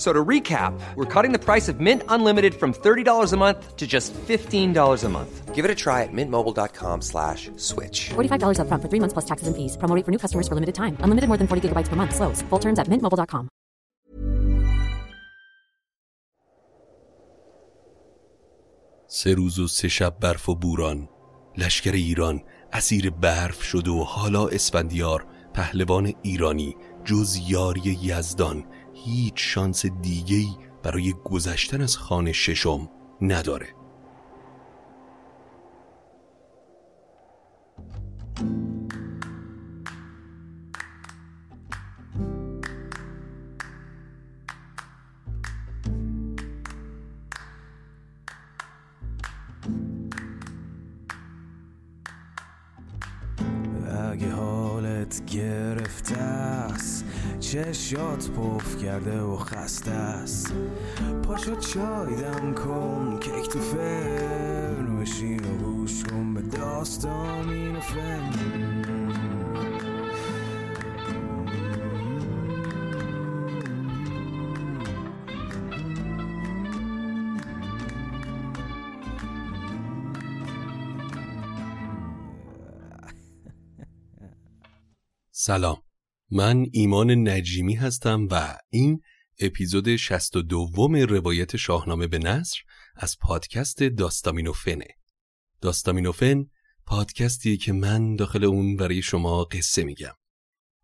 So to recap, we're cutting the price of Mint Unlimited from $30 a month to just $15 a month. Give it a try at mintmobile.com slash switch. $45 up front for three months plus taxes and fees. Promo rate for new customers for limited time. Unlimited more than 40 gigabytes per month. Slows. Full terms at mintmobile.com. سه روز و سه شب برف و بوران لشکر ایران اسیر برف شد و حالا اسفندیار پهلوان ایرانی جز یاری یزدان هیچ شانس دیگه‌ای برای گذشتن از خانه ششم نداره. چشات پف کرده و خسته است. پاشو چای دم کن کیک تو فرن بشین و گوش کن به داستان این سلام. من ایمان نجیمی هستم و این اپیزود 62 روایت شاهنامه به نصر از پادکست داستامینوفنه. داستامینوفن پادکستیه که من داخل اون برای شما قصه میگم.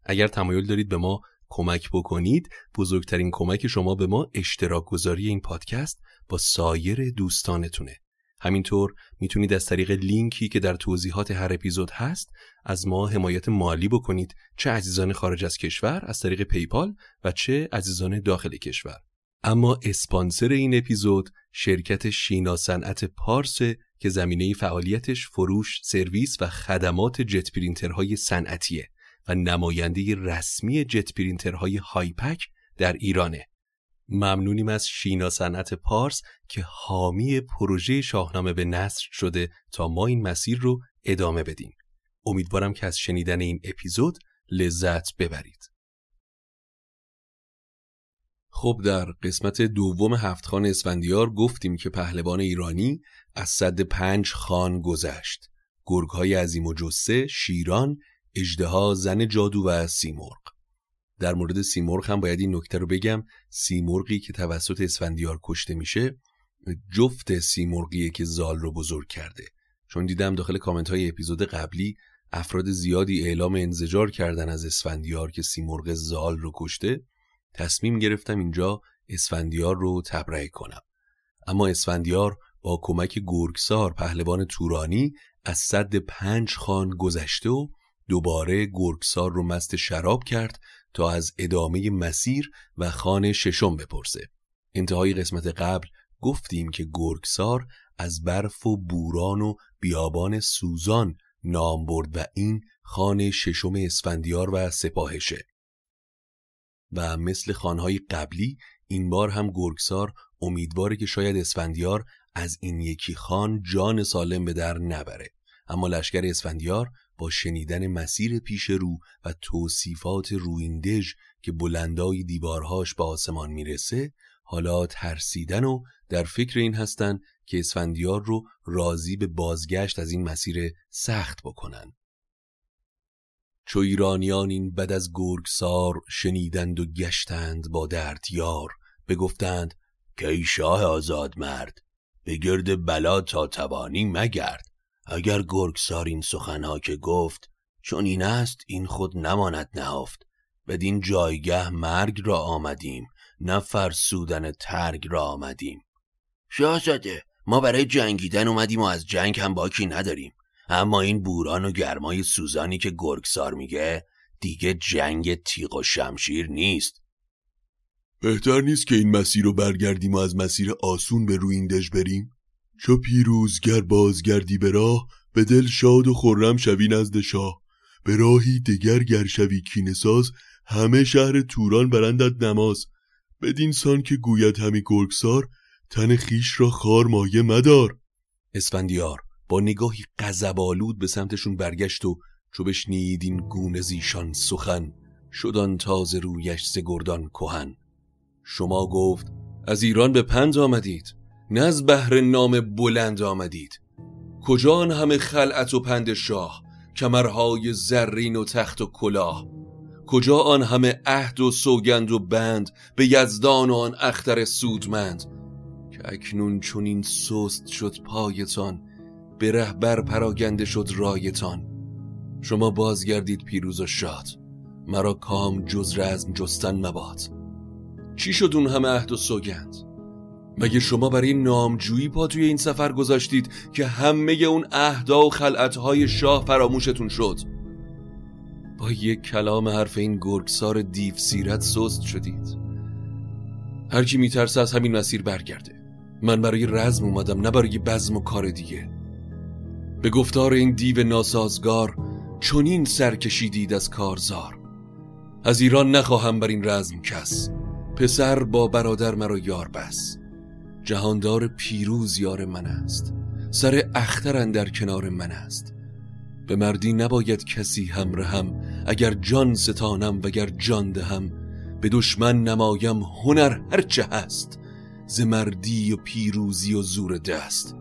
اگر تمایل دارید به ما کمک بکنید بزرگترین کمک شما به ما اشتراک گذاری این پادکست با سایر دوستانتونه. همینطور می‌تونید از طریق لینکی که در توضیحات هر اپیزود هست از ما حمایت مالی بکنید. چه عزیزان خارج از کشور از طریق PayPal و چه عزیزان داخل کشور. اما اسپانسر این اپیزود شرکت شینا صنعت پارس که زمینه فعالیتش فروش، سرویس و خدمات جت پرینترهای صنعتیه و نماینده رسمی جت پرینترهای هایپک در ایرانه. ممنونیم از شینا صنعت پارس که حامی پروژه شاهنامه به نثر شده تا ما این مسیر رو ادامه بدیم. امیدوارم که از شنیدن این اپیزود لذت ببرید. خب در قسمت دوم هفتخان اسفندیار گفتیم که پهلوان ایرانی از صد پنج خان گذشت. گرگهای عظیم و جسه، شیران، اجدها، زن جادو و سیمرغ. در مورد سیمرغ هم باید این نکته رو بگم. سیمرغی که توسط اسفندیار کشته میشه جفت سیمرغیه که زال رو بزرگ کرده. چون دیدم داخل کامنت های اپیزود قبلی افراد زیادی اعلام انزجار کردن از اسفندیار که سیمرغ زال رو کشته. تصمیم گرفتم اینجا اسفندیار رو تبرئه کنم. اما اسفندیار با کمک گرگسار پهلوان تورانی از صد پنج خان گذشته و دوباره گرگسار رو مست شراب کرد تا از ادامه مسیر و خانه ششم بپرسه. انتهای قسمت قبل گفتیم که گرگسار از برف و بوران و بیابان سوزان نام برد و این خانه ششم اسفندیار و سپاهشه. و مثل خانهای قبلی این بار هم گرگسار امیدواره که شاید اسفندیار از این یکی خان جان سالم به در نبره. اما لشکر اسفندیار با شنیدن مسیر پیش رو و توصیفات رویندژ که بلندای دیوارهاش به آسمان می‌رسه حالا ترسیدن و در فکر این هستن که اسفندیار رو راضی به بازگشت از این مسیر سخت بکنن. چو ایرانیان این بد از گرگسار شنیدند و گشتند با درد یار بگفتند که ای شاه آزاد مرد به گرد بلا تا توانی مگرد؟ اگر گرگسار این سخنها که گفت چون این است این خود نماند نهافت بدین جایگه مرگ را آمدیم نه فرسودن ترگ را آمدیم. شاهزاده ما برای جنگیدن اومدیم و از جنگ هم باکی نداریم. اما این بوران و گرمای سوزانی که گرگسار میگه دیگه جنگ تیغ و شمشیر نیست. بهتر نیست که این مسیر رو برگردیم و از مسیر آسون به روی این دژ بریم؟ چو پیروزگر بازگردی به راه به دل شاد و خرم شوی نزد شاه. به راهی دگر گر شوی کینساز همه شهر توران برندت نماز. بدین سان که گوید همی گرگسار تن خیش را خار مایه مدار. اسفندیار با نگاهی غضب‌آلود به سمتشون برگشت و چو بشنید این گونه زیشان سخن شدان تازه رویش سگردان کهن. شما گفت از ایران به پند آمدید. نه از بهر نام بلند آمدید. کجا آن همه خلعت و پند شاه کمرهای زرین و تخت و کلاه؟ کجا آن همه عهد و سوگند و بند به یزدان و آن اختر سودمند؟ که اکنون چون این سست شد پایتان به رهبر پراگنده شد رایتان. شما بازگردید پیروز و شاد مرا کام جز رزم جستن مباد. چی شد اون همه عهد و سوگند؟ مگه شما برای نامجویی پا توی این سفر گذاشتید که همه اون عهدا و خلعتهای شاه فراموشتون شد؟ با یک کلام حرف این گرگسار دیو سیرت سست شدید. هر کی میترسه از همین مسیر برگرده. من برای رزم اومدم نه برای بزم و کار دیگه. به گفتار این دیو ناسازگار چنین سر کشیدید از کارزار. از ایران نخواهم بر این رزم کس. پسر با برادر مرا یار بس. جهاندار پیروز یار من است. سر اختر در کنار من است. به مردی نباید کسی همرهم اگر جان ستانم وگر جان دهم. به دشمن نمایم هنر هرچه هست. ز مردی و پیروزی و زور دست.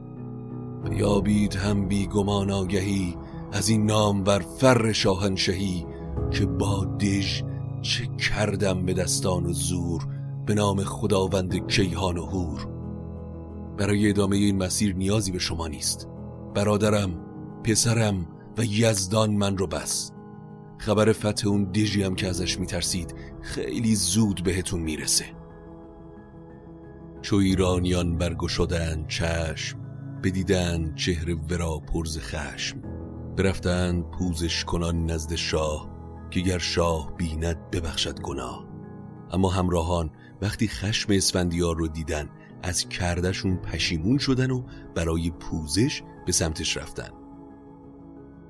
یابید هم بی گمان آگهی از این نام بر فر شاهنشهی که با دژ چه کردم به دستان و زور؟ به نام خداوند کیهان و هور برای ادامه این مسیر نیازی به شما نیست. برادرم پسرم و یزدان من رو بس. خبر فتح اون دژی هم که ازش میترسید خیلی زود بهتون می‌رسه. چو ایرانیان برگشودند چشم بدیدن چهره ورا پرز خشم. برفتند پوزش کنان نزد شاه که گر شاه بیند ببخشد گناه. اما همراهان وقتی خشم اسفندیار رو دیدن از کردشون پشیمون شدن و برای پوزش به سمتش رفتن.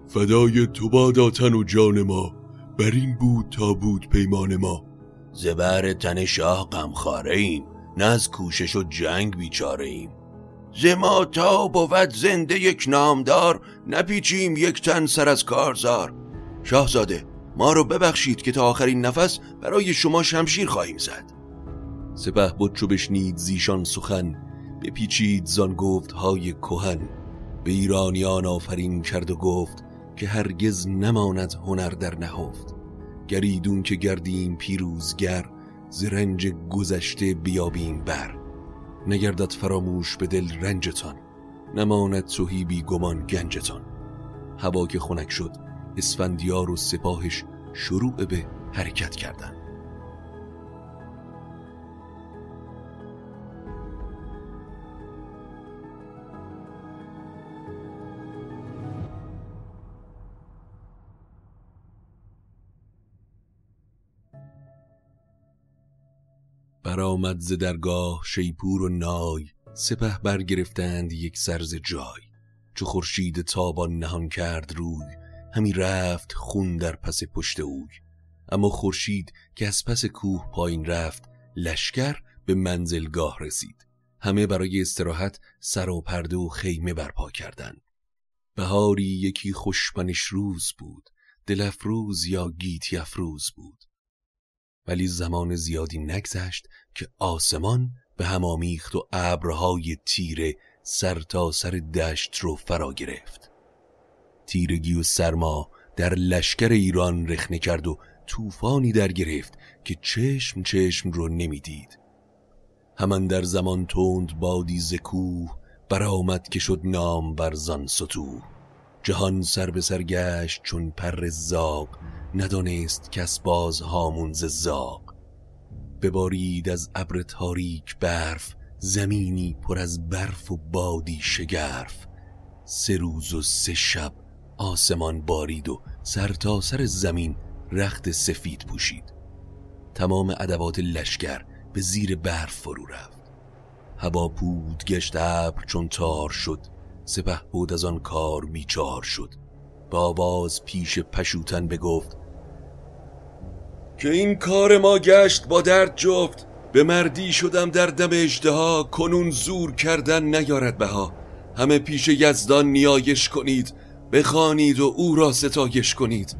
فدای تو باداتن و جان ما. بر این بود تا بود پیمان ما. زبر تن شاه غمخواره ایم نه از کوشش و جنگ بیچاره ایم. زما تا بود زنده یک نامدار نپیچیم یک تن سر از کارزار. شاهزاده ما رو ببخشید که تا آخرین نفس برای شما شمشیر خواهیم زد. سپه بود چو بشنید زیشان سخن بپیچید زان گفت های کهن. به ایرانیان آفرین کرد و گفت که هرگز نماند هنر در نهفت. گریدون که گردیم پیروزگر ز رنج گذشته بیابیم بر. نگردد فراموش به دل رنجتان نماند توهی بی گمان گنجتان. هوا که خنک شد اسفندیار و سپاهش شروع به حرکت کردند. برآمد ز درگاه شیپور و نای سپه برگرفتند یک سرز جای. چو خورشید تابان نهان کرد روی همی رفت خون در پس پشت اوی. اما خورشید که از پس کوه پایین رفت لشکر به منزلگاه رسید. همه برای استراحت سر و پرده و خیمه برپا کردند. بهاری یکی خوشبنش روز بود دل افروز یا گیتی افروز بود. ولی زمان زیادی نگذشت که آسمان به هم آمیخت و ابرهای تیره سر تا سر دشت رو فرا گرفت تیرگی و سرما در لشکر ایران رخنه کرد و طوفانی در گرفت که چشم چشم رو نمی‌دید. همان در زمان تند بادی زکوه برآمد که شد نام بر زان ستو جهان سر به سر گشت چون پر زاغ ندانست کس باز هامون ز زاغ. ببارید از ابر تاریک برف زمینی پر از برف و بادی شگرف. سه روز و سه شب آسمان بارید و تا سر زمین رخت سفید پوشید. تمام ادوات لشکر به زیر برف فرو رفت. هوا پود گشت ابر چون تار شد. سپه بود از آن کار بیچار شد. با آواز پیش پشوتن بگفت که این کار ما گشت با درد جفت به مردی شدم در دم اجدها کنون زور کردن نیارد بها. همه پیش یزدان نیایش کنید بخوانید و او را ستایش کنید.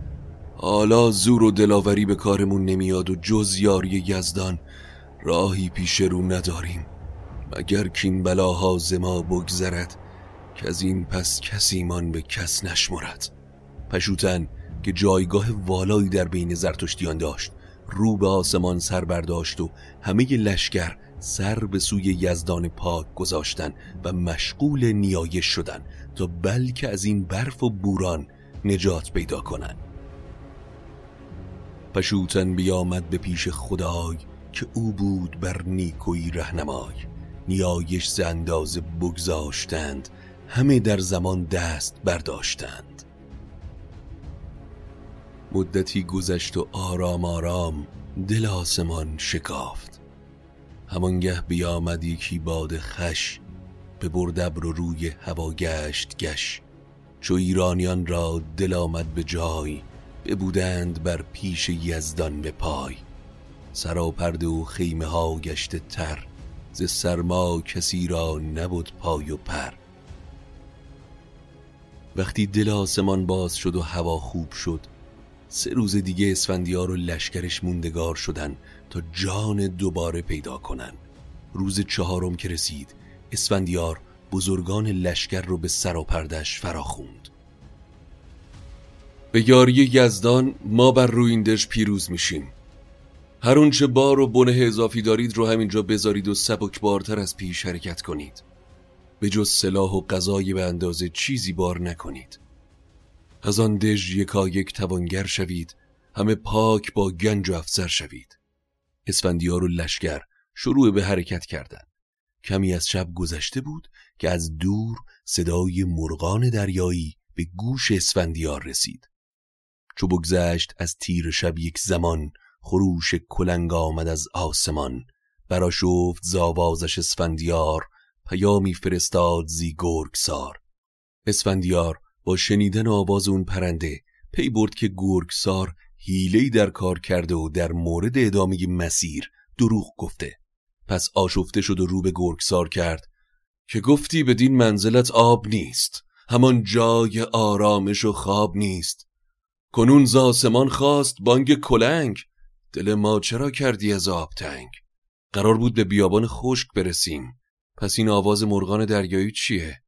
حالا زور و دلاوری به کارمون نمیاد و جز یاری یزدان راهی پیش رو نداریم. مگر کین بلاها ز ما بگذرد که از این پس کسیمان به کس نشمرد. پشوتن که جایگاه والایی در بین زرتشتیان داشت. رو به آسمان سر برداشت و همه لشکر سر به سوی یزدان پاک گذاشتن و مشغول نیایش شدن تا بلکه از این برف و بوران نجات پیدا کنند. پشوتن بیامد به پیش خدای که او بود بر نیکوی رهنمای. نیایش ز اندازه بگذاشتند همه در زمان دست برداشتند. مدتی گذشت و آرام آرام دل آسمان شکافت. همانگه بیامد یکی باد خش به بردبر رو روی هوا گشت گش. چو ایرانیان را دل آمد به جای ببودند بر پیش یزدان به پای. سراپرده و خیمه ها گشته تر ز سرما کسی را نبود پای و پر. وقتی دل آسمان باز شد و هوا خوب شد سه روز دیگه اسفندیار و لشکرش موندگار شدن تا جان دوباره پیدا کنن. روز چهارم که رسید اسفندیار بزرگان لشکر رو به سراپردش فراخوند. به یاری یزدان ما بر رویندش پیروز میشیم. هر اونچه بار و بنه اضافی دارید رو همینجا بذارید و بارتر از پیش حرکت کنید. به جز سلاح و غذای به اندازه چیزی بار نکنید. از آن دژ یکا یک توانگر شوید همه پاک با گنج و افسر شوید. اسفندیار و لشکر شروع به حرکت کردند. کمی از شب گذشته بود که از دور صدای مرغان دریایی به گوش اسفندیار رسید. چو بگذشت از تیر شب یک زمان خروش کلنگ آمد از آسمان. برا شفت زاوازش اسفندیار پیامی فرستاد زی گرگسار. اسفندیار با شنیدن آواز اون پرنده پی برد که گرگسار هیلهی در کار کرده و در مورد ادامه مسیر دروغ گفته. پس آشفته شد و رو به گرگسار کرد. که گفتی بدین منزلت آب نیست. همان جای آرامش و خواب نیست. کنون زاسمان خواست بانگ کلنگ. دل ما چرا کردی از آب تنگ؟ قرار بود به بیابان خشک برسیم. پس این آواز مرغان دریایی چیه؟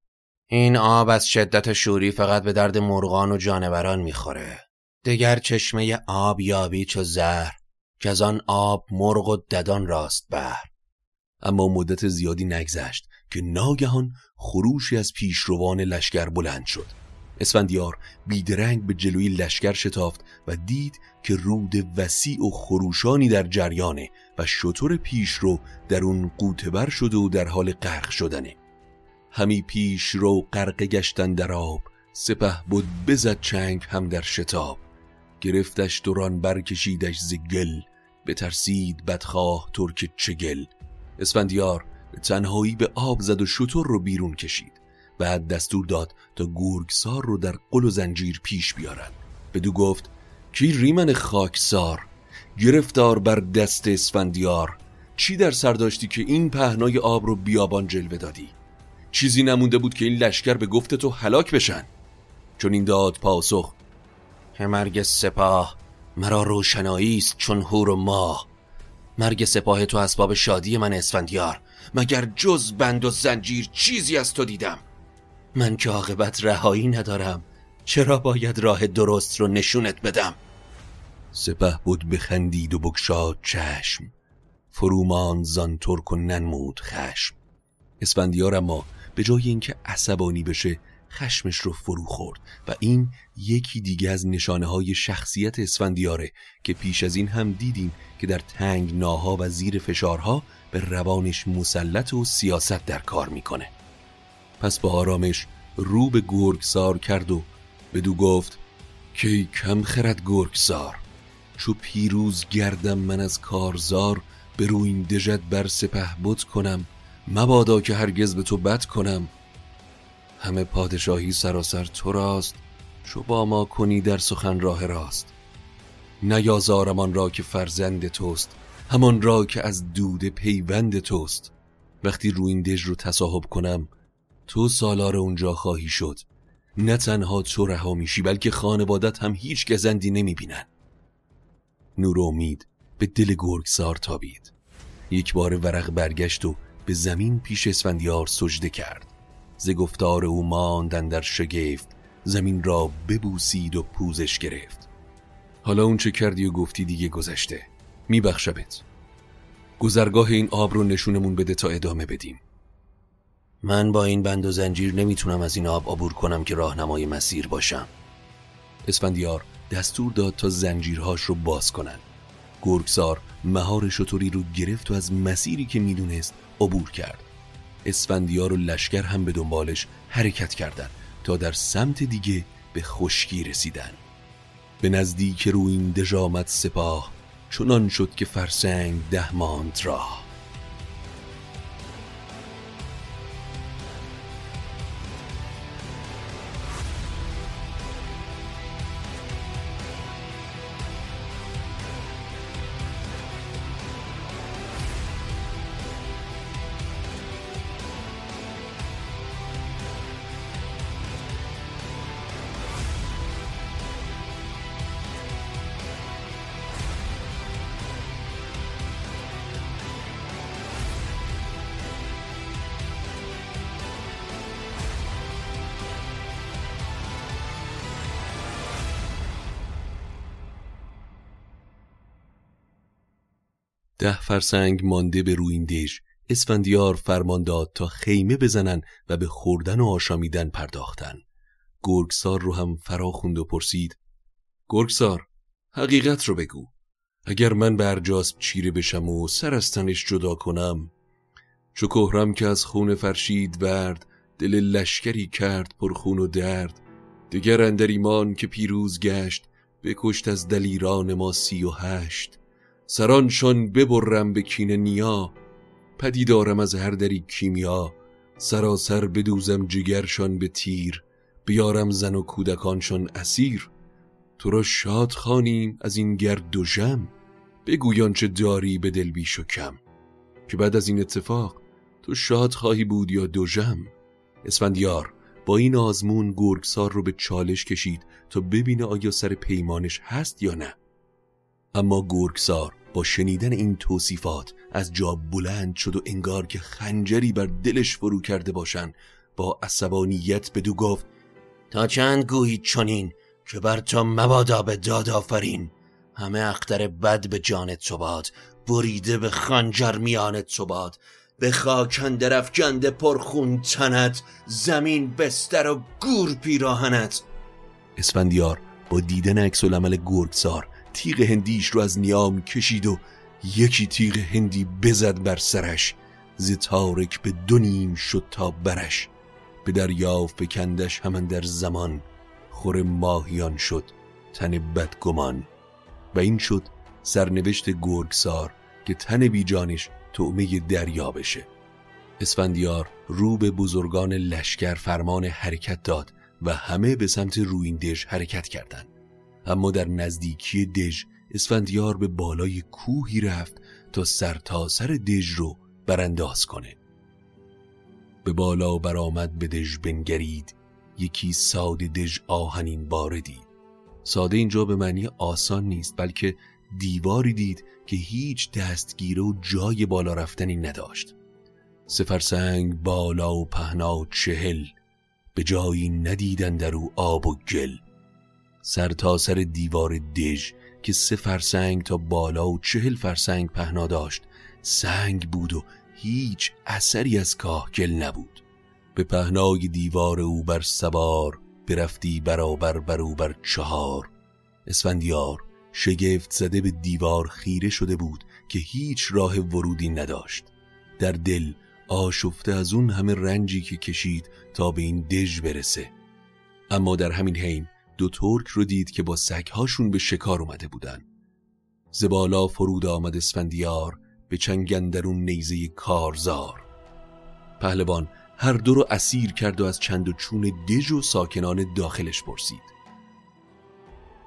این آب از شدت شوری فقط به درد مرغان و جانوران می‌خوره. دگر چشمه آب یابی چو زهر که از آن آب مرغ و ددان راست بر. اما مدت زیادی نگذشت که ناگهان خروشی از پیشروان لشکر بلند شد. اسفندیار بیدرنگ به جلوی لشکر شتافت و دید که رود وسیع و خروشانی در جریانه و شطور پیش رو در اون قوتبر شده و در حال غرق شدنه. همی پیش رو غرق گشتن در آب سپه بود بزد چنگ هم در شتاب. گرفتش دوران برکشیدش زگل ترسید بدخواه ترک چگل. اسفندیار تنهایی به آب زد و شطور رو بیرون کشید. بعد دستور داد تا گورگسار رو در قل و زنجیر پیش بیارن. بدو گفت کی ریمن خاکسار؟ گرفتار بر دست اسفندیار چی در سر داشتی که این پهنای آب رو بیابان جلوه دادی؟ چیزی نمونده بود که این لشکر به گفت تو هلاک بشن. چون این داد پاسخ مرگ سپاه مرا روشنایی است چون هور و ماه. مرگ سپاه تو اسباب شادی من اسفندیار. مگر جز بند و زنجیر چیزی از تو دیدم؟ من که عاقبت رهایی ندارم چرا باید راه درست رو نشونت بدم؟ سپه بود بخندید و بکشاد چشم. فرومان زان ترک و ننمود خشم. اسفندیار اما به جای اینکه عصبانی بشه خشمش رو فرو خورد و این یکی دیگه از نشانه های شخصیت اسفندیاره که پیش از این هم دیدیم که در تنگ ناها و زیر فشارها به روانش مسلط و سیاست در کار می‌کنه. پس با آرامش رو به گرگسار کرد و بدو گفت کی کم خرد گرگسار؟ چو پیروز گردم من از کارزار به این دژت بر سپه بود کنم مبادا که هرگز به تو بد کنم. همه پادشاهی سراسر تو راست چو با ما کنی در سخن راه راست. نیازارم آن را که فرزند توست همان را که از دود پیوند توست. وقتی رو این دژ رو تصاحب کنم تو سالار اونجا خواهی شد. نه تنها تو رها میشی بلکه خانوادت هم هیچ گزندی نمی‌بینن. نور و امید به دل گرگسار تابید. یک بار ورق برگشت و به زمین پیش اسفندیار سجده کرد. ز گفتار او ماندن در شگفت زمین را ببوسید و پوزش گرفت. حالا اون چه کردی و گفتی دیگه گذشته. میبخشمت. گذرگاه این آب رو نشونمون بده تا ادامه بدیم. من با این بند و زنجیر نمی‌تونم از این آب عبور کنم که راهنمای مسیر باشم. اسفندیار دستور داد تا زنجیرهاش رو باز کنن گرگسار مهار شطوری رو گرفت و از مسیری که می‌دونست عبور کرد. اسفندیار و لشکر هم به دنبالش حرکت کردند تا در سمت دیگه به خشکی رسیدن به نزدیک رو این سپاه چنان شد که فرسنگ ده ماند راه. ده فرسنگ مانده به روی این دژ اسفندیار فرمان داد تا خیمه بزنن و به خوردن و آشامیدن پرداختن. گرگسار رو هم فرا خوند و پرسید گرگسار حقیقت رو بگو. اگر من به ارجاسب چیره بشم و سر از تنش جدا کنم چو کهرم که از خون فرشید ورد دل لشکری کرد پر خون و درد دگر اندر ایمان که پیروز گشت بکشت از دلیران ما سی و هشت. سرانشان ببرم به کین نیا پدیدارم از هر دری کیمیا. سراسر بدوزم جگرشان به تیر بیارم زن و کودکانشان اسیر. تو را شاد خانیم از این گرد و جم بگویان چه داری به دل بیش و کم. که بعد از این اتفاق تو شاد خواهی بود یا دوژم اسفندیار با این آزمون گرگسار رو به چالش کشید تا ببینه آیا سر پیمانش هست یا نه. اما گرگسار با شنیدن این توصیفات از جا بلند شد و انگار که خنجری بر دلش فرو کرده باشن با عصبانیت بدو گفت تا چند گویی چنین که بر تو مبادا به داد آفرین. همه اختر بد به جانت تو باد بریده به خنجر میانت تو باد. به خاکن پر پرخون تنت زمین بستر و گور پیراهنت. اسفندیار با دیدن عکس العمل گرگسار تیغ هندیش رو از نیام کشید و یکی تیغ هندی بزد بر سرش ز تارک به دو شد تا برش. به دریا فکندش همان در زمان خور ماهیان شد تن بدگمان. و این شد سرنوشت گرگسار که تن بیجانش تعمه دریا بشه. اسفندیار رو به بزرگان لشکر فرمان حرکت داد و همه به سمت رویندش حرکت کردند. اما در نزدیکی دژ اسفندیار به بالای کوهی رفت تا سر تا سر دژ رو برانداز کنه. به بالا برآمد به دژ بنگرید. یکی ساده دژ آهنین باره دید ساده اینجا به معنی آسان نیست بلکه دیواری دید که هیچ دستگیره و جای بالا رفتنی نداشت. سفرسنگ بالا و پهنا و چهل به جایی ندیدن در او آب و گل. سرتاسر سر دیوار دژ که سه فرسنگ تا بالا و چهل فرسنگ پهنا داشت. سنگ بود و هیچ اثری از کاهگل نبود. به پهنای دیوار او بر سوار برفتی برابر بر او بر چهار. اسفندیار شگفت زده به دیوار خیره شده بود که هیچ راه ورودی نداشت. در دل آشفته از اون همه رنجی که کشید تا به این دژ برسه. اما در همین حین دو ترک رو دید که با سگهاشون به شکار اومده بودن. زبالا فرود آمد اسفندیار به چنگندرون نیزه کارزار. پهلوان هر دو رو اسیر کرد و از چند و چون دژ و ساکنان داخلش پرسید.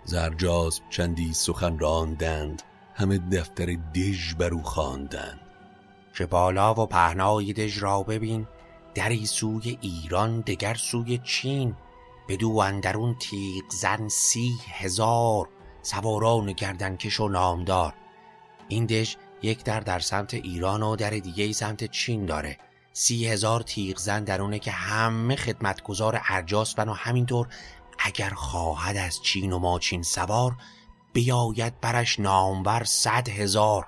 زرجاز چندی سخن راندند همه دفتر دژ بر او خواندند. که بالا و پهنای دژ را ببین دری سوی ایران دگر سوی چین. بدو اندرون تیغ زن سی هزار سواران گردنکش و نامدار. این دژ یک در در سمت ایران و در دیگه سمت چین داره. سی هزار تیغ زن درونه که همه خدمتگزار ارجاس و همینطور اگر خواهد از چین و ماچین سوار بیاید برش نامور صد هزار.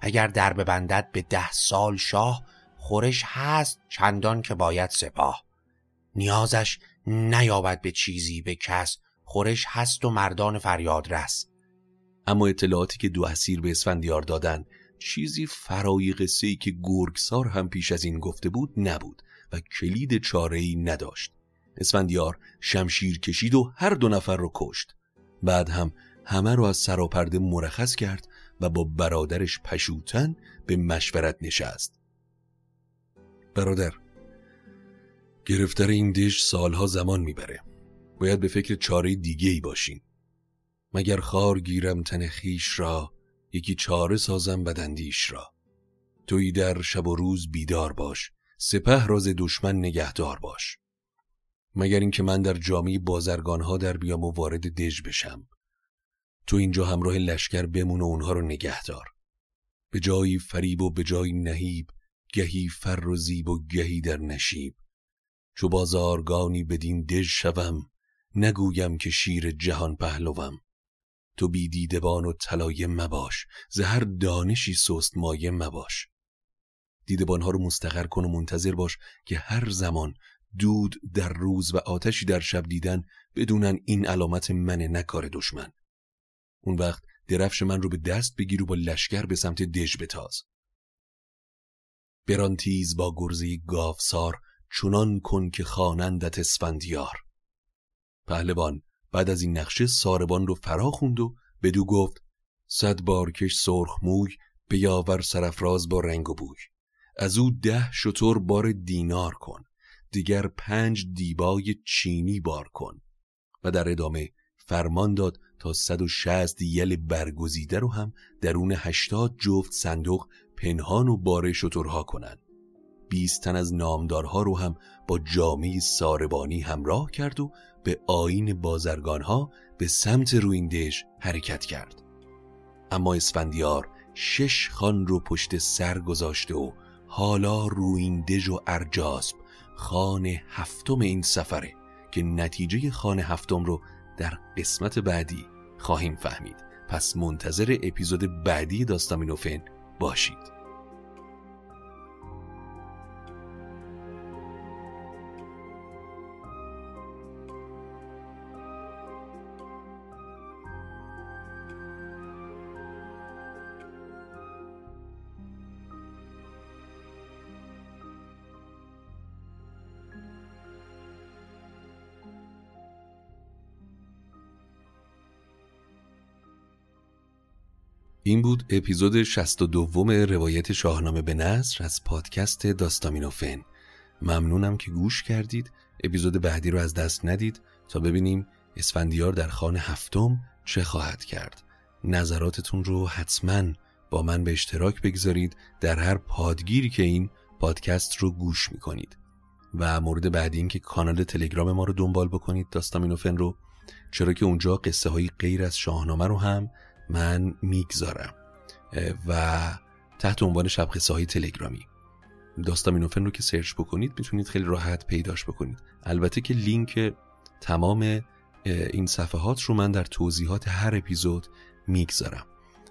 اگر در ببندد به ده سال شاه خورش هست چندان که باید سپاه. نیازش نیابد به چیزی به کس خورش هست و مردان فریاد رس. اما اطلاعاتی که دو اسیر به اسفندیار دادن چیزی فرای قصه ای که گرگسار هم پیش از این گفته بود نبود و کلید چاره ای نداشت. اسفندیار شمشیر کشید و هر دو نفر رو کشت. بعد هم همه رو از سراپرده مرخص کرد و با برادرش پشوتن به مشورت نشست. برادر گرفتر این دش سالها زمان می‌بره. باید به فکر چاره دیگه ای باشیم. مگر خار گیرم تن خیش را یکی چاره سازم بدندیش را. توی در شب و روز بیدار باش سپه راز دشمن نگهدار باش. مگر اینکه من در جامعه بازرگانها در بیام و وارد دژ بشم. تو اینجا همراه لشکر بمون و اونها رو نگهدار. به جایی فریب و به جایی نهیب گهی فر و زیب و گهی در نشیب. چو بازارگانی بدین دژ شوم نگویم که شیر جهان پهلوم. تو بی دیدبان و طلایه مباش زهر دانشی سست مایه مباش. دیدبانها رو مستقر کن و منتظر باش که هر زمان دود در روز و آتشی در شب دیدن بدونن این علامت من نکار دشمن. اون وقت درفش من رو به دست بگیر و با لشکر به سمت دژ بتاز. برانتیز با گرزه گافسار چنان کن که خوانندت اسفندیار. پهلوان بعد از این نقشه ساربان رو فرا خوند و بدو گفت صد بارکش سرخ موی بیاور سرفراز با رنگ و بوی. از او ده شطور بار دینار کن دیگر پنج دیبای چینی بار کن. و در ادامه فرمان داد تا 160 یل برگزیده رو هم درون 80 جفت صندوق پنهان و بار شطورها کنند. 20 تن از نامدارها رو هم با جامعه ساربانی همراه کرد و به آین بازرگانها به سمت رویندش حرکت کرد. اما اسفندیار شش خان رو پشت سر گذاشته و حالا رویندژ و ارجاسب خان هفتم این سفره که نتیجه خان هفتم رو در قسمت بعدی خواهیم فهمید پس منتظر اپیزود بعدی داستامینوفن باشید بود اپیزود 62 روایت شاهنامه به نصر از پادکست داستامینوفن. ممنونم که گوش کردید. اپیزود بعدی رو از دست ندید تا ببینیم اسفندیار در خان هفتم چه خواهد کرد. نظراتتون رو حتما با من به اشتراک بگذارید. در هر پادگیری که این پادکست رو گوش می‌کنید. و مورد بعدی این که کانال تلگرام ما رو دنبال بکنید داستامینوفن رو. چرا که اونجا قصه های غیر از شاهنامه رو هم من می‌گذارم. و تحت عنوان شب های تلگرامی. داستامینوفن رو که سرچ بکنید می‌تونید خیلی راحت پیداش بکنید. البته که لینک تمام این صفحات رو من در توضیحات هر اپیزود می‌گذارم.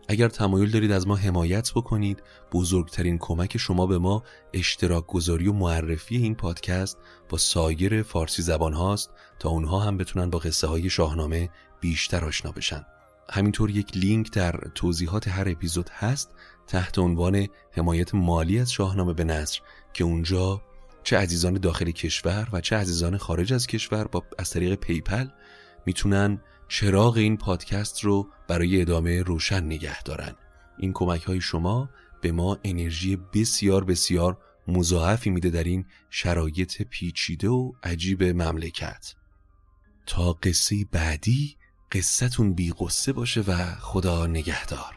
اگر تمایل دارید از ما حمایت بکنید بزرگترین کمک شما به ما اشتراک گذاری و معرفی این پادکست با سایر فارسی زبان هاست تا اونها هم بتونن با قصه های شاهنامه بیشتر آشنا بشن. همینطور یک لینک در توضیحات هر اپیزود هست تحت عنوان حمایت مالی از شاهنامه به نثر که اونجا چه عزیزان داخل کشور و چه عزیزان خارج از کشور با از طریق PayPal می‌تونن چراغ این پادکست رو برای ادامه روشن نگه دارن. این کمک های شما به ما انرژی بسیار بسیار مضاعفی میده در این شرایط پیچیده و عجیب مملکت. تا قصه بعدی قصتون بی قصه باشه و خدا نگهدار.